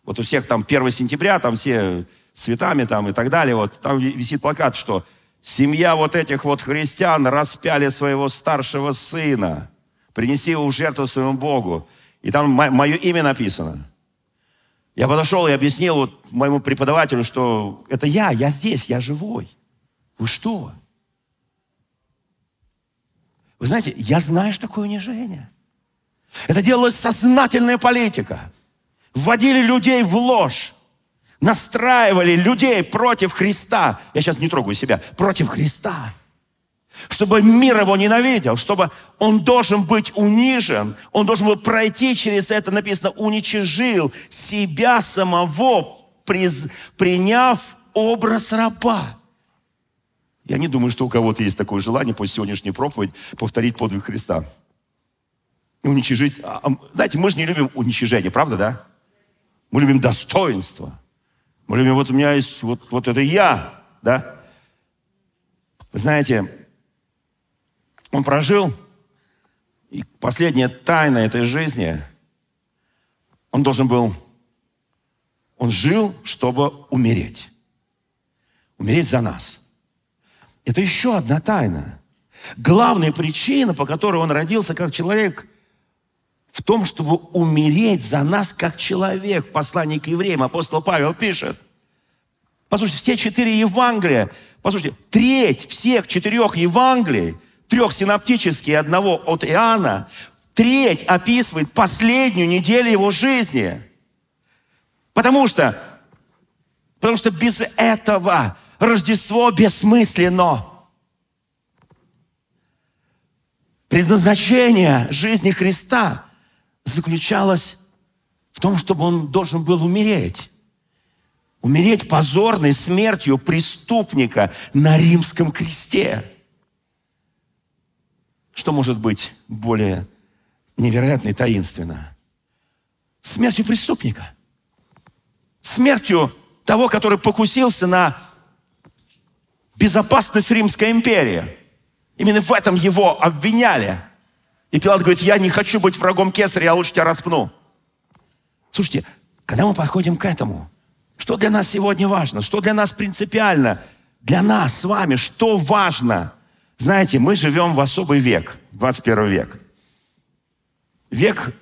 Вот у всех там 1 сентября, там все с цветами там и так далее. Вот там висит плакат, что семья вот этих вот христиан распяли своего старшего сына. Принеси его в жертву своему Богу. И там мое имя написано. Я подошел и объяснил вот моему преподавателю, что это я, я здесь, я живой. Вы что? Вы знаете, я знаю, что такое унижение. Это делалась сознательная политика. Вводили людей в ложь. Настраивали людей против Христа. Я сейчас не трогаю себя. Против Христа. Чтобы мир его ненавидел, чтобы он должен быть унижен, он должен был пройти через это, написано, уничижил себя самого, приняв образ раба. Я не думаю, что у кого-то есть такое желание после сегодняшней проповеди повторить подвиг Христа. Уничижить. А, знаете, мы же не любим уничижение, правда, да? Мы любим достоинство. Мы любим, вот у меня есть, вот, вот это я, да? Вы знаете, он прожил, и последняя тайна этой жизни, он должен был, он жил, чтобы умереть. Умереть за нас. Это еще одна тайна. Главная причина, по которой он родился как человек, в том, чтобы умереть за нас как человек. Послание к евреям апостол Павел пишет. Послушайте, все четыре Евангелия, послушайте, треть всех четырех Евангелий – трех синоптических и одного от Иоанна, треть описывает последнюю неделю его жизни. Потому что, потому что без этого Рождество бессмысленно. Предназначение жизни Христа заключалось в том, чтобы он должен был умереть. Умереть позорной смертью преступника на римском кресте. Что может быть более невероятно и таинственно? Смертью преступника. Смертью того, который покусился на безопасность Римской империи. Именно в этом его обвиняли. И Пилат говорит, я не хочу быть врагом Кесаря, я лучше тебя распну. Слушайте, когда мы подходим к этому, что для нас сегодня важно? Что для нас принципиально? Для нас с вами что важно? Знаете, мы живем в особый век, 21 век. Век,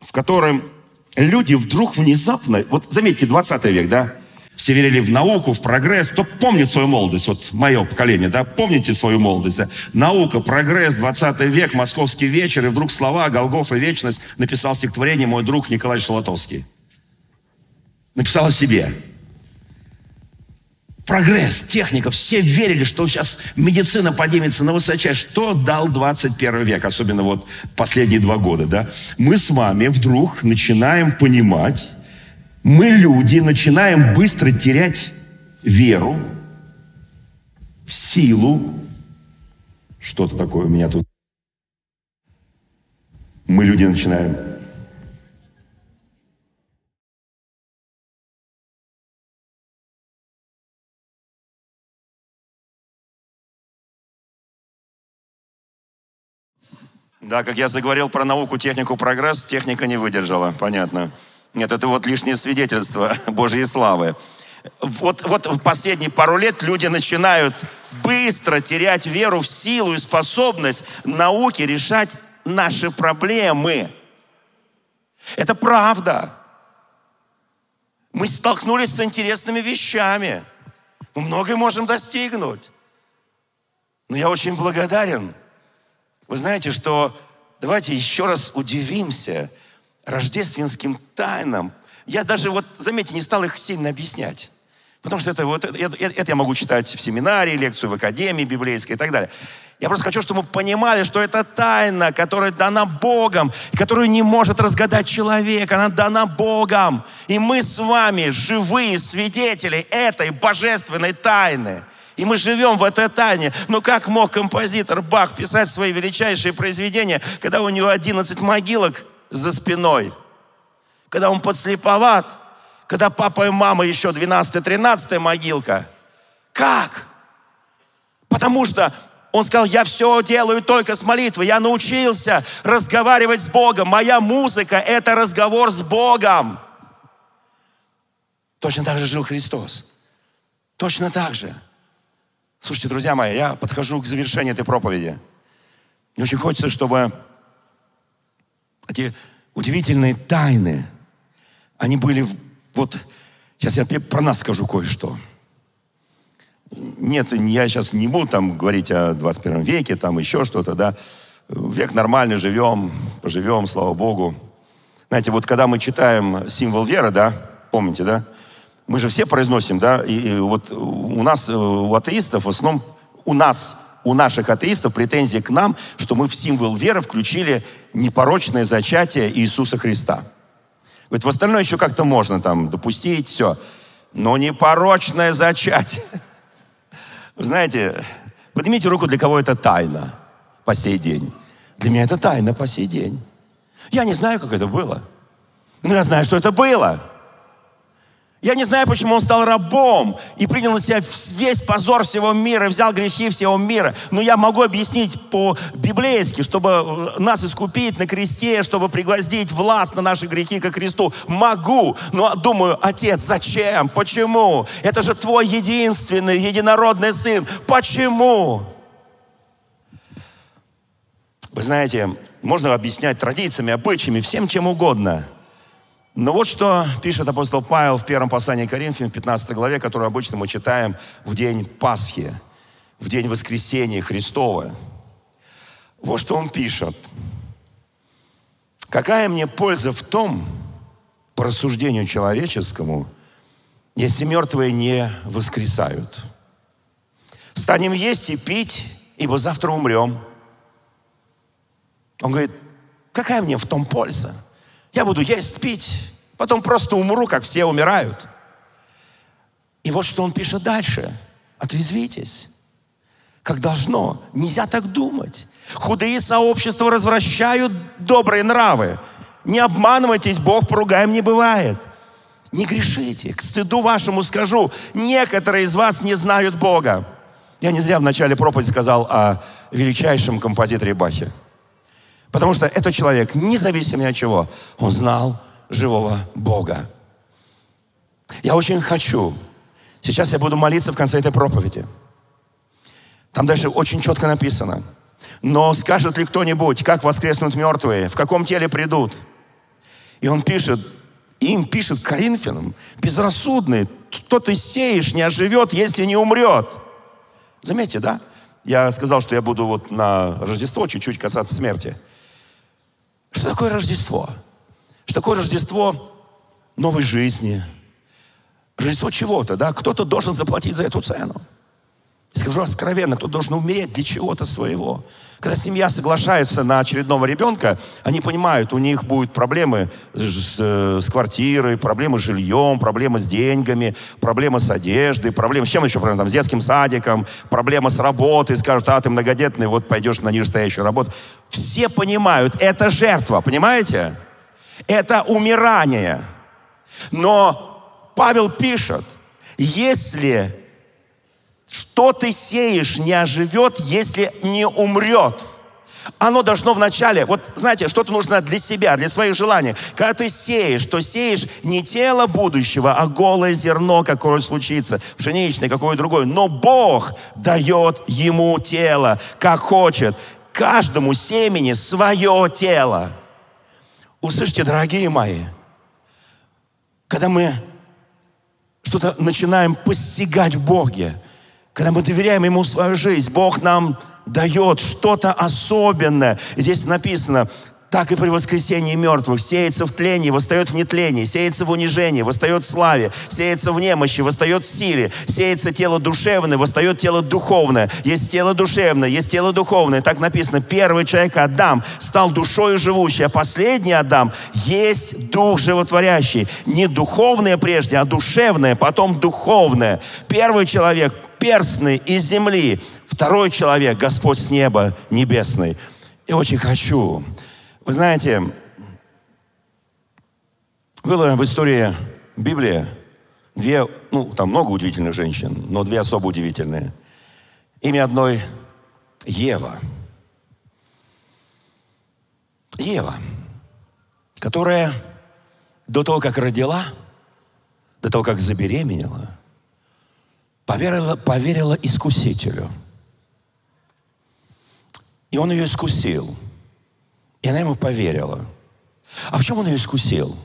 в котором люди вдруг внезапно, вот заметьте, 20 век, да, все верили в науку, в прогресс. Кто помнит свою молодость? Вот мое поколение, да? Помните свою молодость? Да? Наука, прогресс, 20 век, московский вечер, и вдруг слова «Голгоф и вечность» написал стихотворение мой друг Николай Шалатовский. Написал о себе прогресс, техника, все верили, что сейчас медицина поднимется на высочай. Что дал 21 век, особенно вот последние два года, да? Мы с вами вдруг начинаем понимать, мы, люди, начинаем быстро терять веру в силу. Что-то такое у меня тут. Мы, люди, начинаем Да, как я заговорил про науку, технику, прогресс, техника не выдержала, понятно. Нет, это вот лишнее свидетельство Божьей славы. Вот, вот в последние пару лет люди начинают быстро терять веру в силу и способность науки решать наши проблемы. Это правда. Мы столкнулись с интересными вещами. Мы многое можем достигнуть. Но я очень благодарен вы знаете, что давайте еще раз удивимся рождественским тайнам. Я даже, вот, заметьте, не стал их сильно объяснять. Потому что это, вот, это, это я могу читать в семинаре, лекцию в академии библейской и так далее. Я просто хочу, чтобы мы понимали, что это тайна, которая дана Богом, которую не может разгадать человек. Она дана Богом. И мы с вами живые свидетели этой божественной тайны. И мы живем в этой тайне. Но как мог композитор Бах писать свои величайшие произведения, когда у него 11 могилок за спиной? Когда он подслеповат? Когда папа и мама еще 12-13 могилка? Как? Потому что Он сказал, я все делаю только с молитвой. Я научился разговаривать с Богом. Моя музыка – это разговор с Богом. Точно так же жил Христос. Точно так же. Слушайте, друзья мои, я подхожу к завершению этой проповеди. Мне очень хочется, чтобы эти удивительные тайны, они были вот... Сейчас я про нас скажу кое-что. Нет, я сейчас не буду там говорить о 21 веке, там еще что-то, да. Век нормальный, живем, поживем, слава Богу. Знаете, вот когда мы читаем символ веры, да, помните, да, мы же все произносим, да, и, и вот у нас, э, у атеистов в основном, у нас, у наших атеистов претензии к нам, что мы в символ веры включили непорочное зачатие Иисуса Христа. Говорит, в остальное еще как-то можно там допустить, все. Но непорочное зачатие. Вы знаете, поднимите руку, для кого это тайна по сей день. Для меня это тайна по сей день. Я не знаю, как это было. Но я знаю, что это было. Я не знаю, почему он стал рабом и принял на себя весь позор всего мира, взял грехи всего мира. Но я могу объяснить по-библейски, чтобы э, нас искупить на кресте, чтобы пригвоздить власть на наши грехи ко кресту. Могу, но думаю, отец, зачем? Почему? Это же твой единственный, единородный сын. Почему? Вы знаете, можно объяснять традициями, обычаями, всем чем угодно – но вот что пишет апостол Павел в первом послании к Коринфянам, в 15 главе, которую обычно мы читаем в день Пасхи, в день воскресения Христова. Вот что он пишет. «Какая мне польза в том, по рассуждению человеческому, если мертвые не воскресают? Станем есть и пить, ибо завтра умрем». Он говорит, какая мне в том польза? Я буду есть, пить, потом просто умру, как все умирают. И вот что он пишет дальше. Отрезвитесь. Как должно. Нельзя так думать. Худые сообщества развращают добрые нравы. Не обманывайтесь, Бог поругаем не бывает. Не грешите. К стыду вашему скажу, некоторые из вас не знают Бога. Я не зря в начале проповеди сказал о величайшем композиторе Бахе. Потому что этот человек, независимо от чего, он знал живого Бога. Я очень хочу. Сейчас я буду молиться в конце этой проповеди. Там дальше очень четко написано. Но скажет ли кто-нибудь, как воскреснут мертвые, в каком теле придут? И он пишет, им пишет Коринфянам, безрассудный, кто ты сеешь, не оживет, если не умрет. Заметьте, да? Я сказал, что я буду вот на Рождество чуть-чуть касаться смерти. Что такое Рождество? Что такое Рождество новой жизни? Рождество чего-то, да? Кто-то должен заплатить за эту цену. Скажу откровенно, кто должен умереть для чего-то своего. Когда семья соглашается на очередного ребенка, они понимают, у них будут проблемы с, с квартирой, проблемы с жильем, проблемы с деньгами, проблемы с одеждой, проблемы с чем еще проблемы? Там, с детским садиком, проблема с работой. Скажут, а ты многодетный, вот пойдешь на нижестоящую работу. Все понимают, это жертва, понимаете? Это умирание. Но Павел пишет, если что ты сеешь, не оживет, если не умрет. Оно должно вначале, вот знаете, что-то нужно для себя, для своих желаний. Когда ты сеешь, то сеешь не тело будущего, а голое зерно, какое случится, пшеничное, какое другое. Но Бог дает ему тело, как хочет. Каждому семени свое тело. Услышьте, дорогие мои, когда мы что-то начинаем постигать в Боге, когда мы доверяем Ему свою жизнь, Бог нам дает что-то особенное. здесь написано, так и при воскресении мертвых. Сеется в тлении, восстает в нетлении, сеется в унижении, восстает в славе, сеется в немощи, восстает в силе, сеется тело душевное, восстает тело духовное. Есть тело душевное, есть тело духовное. Так написано, первый человек Адам стал душою живущей, а последний Адам есть дух животворящий. Не духовное прежде, а душевное, потом духовное. Первый человек перстный из земли, второй человек, Господь с неба небесный. И очень хочу. Вы знаете, было в истории Библии две, ну, там много удивительных женщин, но две особо удивительные. Имя одной Ева. Ева, которая до того, как родила, до того, как забеременела, поверила, поверила искусителю. И он ее искусил. И она ему поверила. А в чем он ее искусил?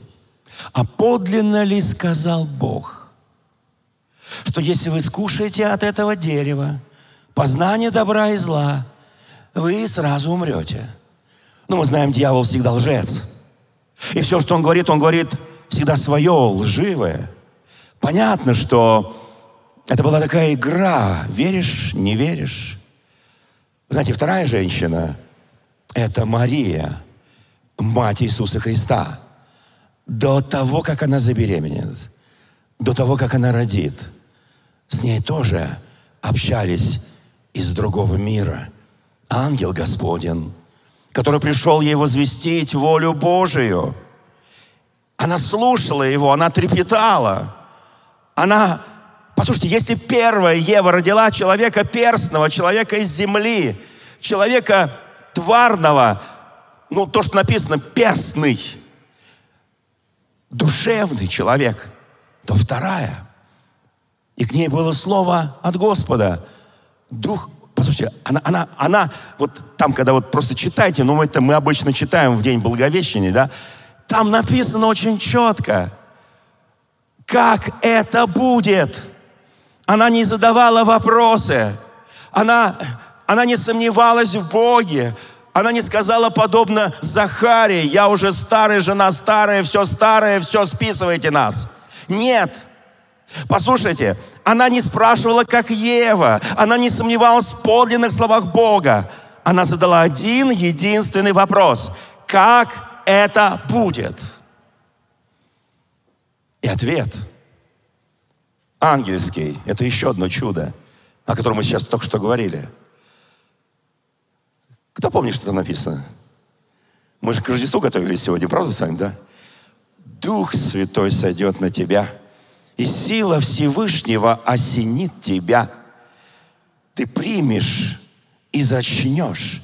А подлинно ли сказал Бог, что если вы скушаете от этого дерева, познание добра и зла, вы сразу умрете. Ну, мы знаем, дьявол всегда лжец. И все, что он говорит, он говорит всегда свое, лживое. Понятно, что это была такая игра. Веришь, не веришь. Знаете, вторая женщина – это Мария, мать Иисуса Христа. До того, как она забеременеет, до того, как она родит, с ней тоже общались из другого мира. Ангел Господень, который пришел ей возвестить волю Божию. Она слушала его, она трепетала. Она, послушайте, если первая Ева родила человека перстного, человека из земли, человека тварного, ну, то, что написано, перстный, душевный человек, то вторая. И к ней было слово от Господа. Дух Послушайте, она, она, она, вот там, когда вот просто читайте, ну это мы обычно читаем в день Благовещения, да, там написано очень четко, как это будет. Она не задавала вопросы, она, она не сомневалась в Боге, она не сказала подобно Захаре, я уже старая, жена старая, все старое, все списывайте нас. Нет, Послушайте, она не спрашивала, как Ева. Она не сомневалась в подлинных словах Бога. Она задала один единственный вопрос. Как это будет? И ответ ангельский. Это еще одно чудо, о котором мы сейчас только что говорили. Кто помнит, что там написано? Мы же к Рождеству готовились сегодня, правда с да? Дух Святой сойдет на тебя – и сила Всевышнего осенит тебя. Ты примешь и зачнешь.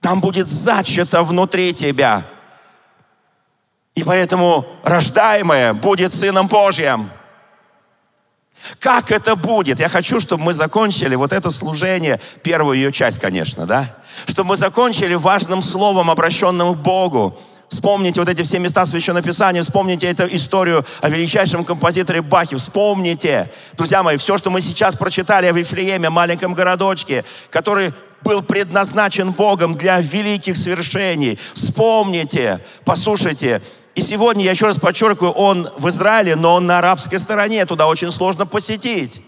Там будет зачато внутри тебя. И поэтому рождаемое будет Сыном Божьим. Как это будет? Я хочу, чтобы мы закончили вот это служение, первую ее часть, конечно, да? Чтобы мы закончили важным словом, обращенным к Богу. Вспомните вот эти все места Священного Писания, вспомните эту историю о величайшем композиторе Бахе, вспомните, друзья мои, все, что мы сейчас прочитали о Вифлееме, маленьком городочке, который был предназначен Богом для великих свершений. Вспомните, послушайте. И сегодня, я еще раз подчеркиваю, он в Израиле, но он на арабской стороне, туда очень сложно посетить.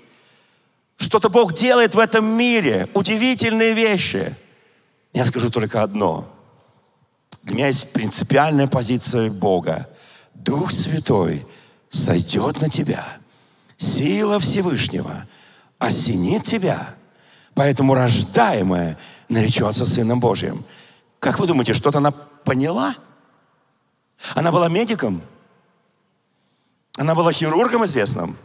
Что-то Бог делает в этом мире, удивительные вещи. Я скажу только одно – для меня есть принципиальная позиция Бога. Дух Святой сойдет на тебя. Сила Всевышнего осенит тебя. Поэтому рождаемая наречется Сыном Божьим. Как вы думаете, что-то она поняла? Она была медиком? Она была хирургом известным?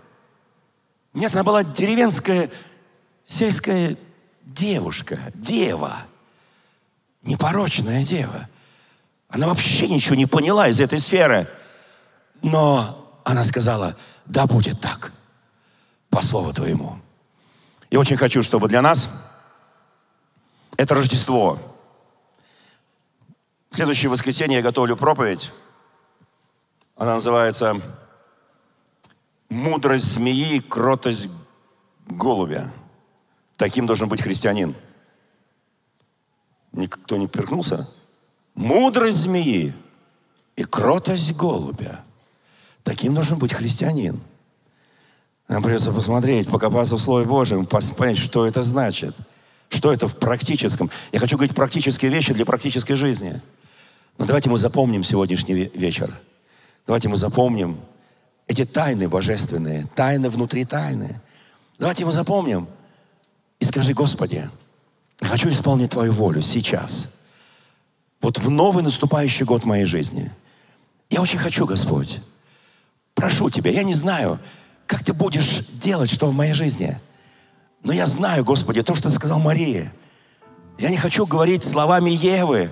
Нет, она была деревенская, сельская девушка, дева. Непорочная дева. Она вообще ничего не поняла из этой сферы. Но она сказала, да будет так, по слову твоему. И очень хочу, чтобы для нас это Рождество. В следующее воскресенье я готовлю проповедь. Она называется «Мудрость змеи, кротость голубя». Таким должен быть христианин. Никто не перкнулся? мудрость змеи и кротость голубя. Таким должен быть христианин. Нам придется посмотреть, покопаться в Слове Божьем, понять, что это значит. Что это в практическом. Я хочу говорить практические вещи для практической жизни. Но давайте мы запомним сегодняшний вечер. Давайте мы запомним эти тайны божественные, тайны внутри тайны. Давайте мы запомним и скажи, Господи, хочу исполнить Твою волю сейчас – вот в новый наступающий год моей жизни. Я очень хочу, Господь, прошу Тебя, я не знаю, как Ты будешь делать, что в моей жизни. Но я знаю, Господи, то, что Ты сказал Марии, Я не хочу говорить словами Евы.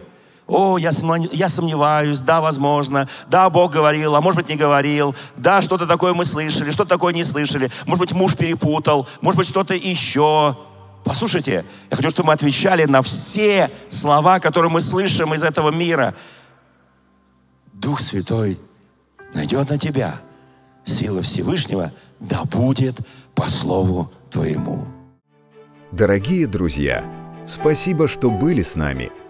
О, я, сомневаюсь, да, возможно, да, Бог говорил, а может быть не говорил, да, что-то такое мы слышали, что-то такое не слышали, может быть муж перепутал, может быть что-то еще. Послушайте, я хочу, чтобы мы отвечали на все слова, которые мы слышим из этого мира. Дух Святой найдет на тебя сила Всевышнего, да будет по слову твоему. Дорогие друзья, спасибо, что были с нами.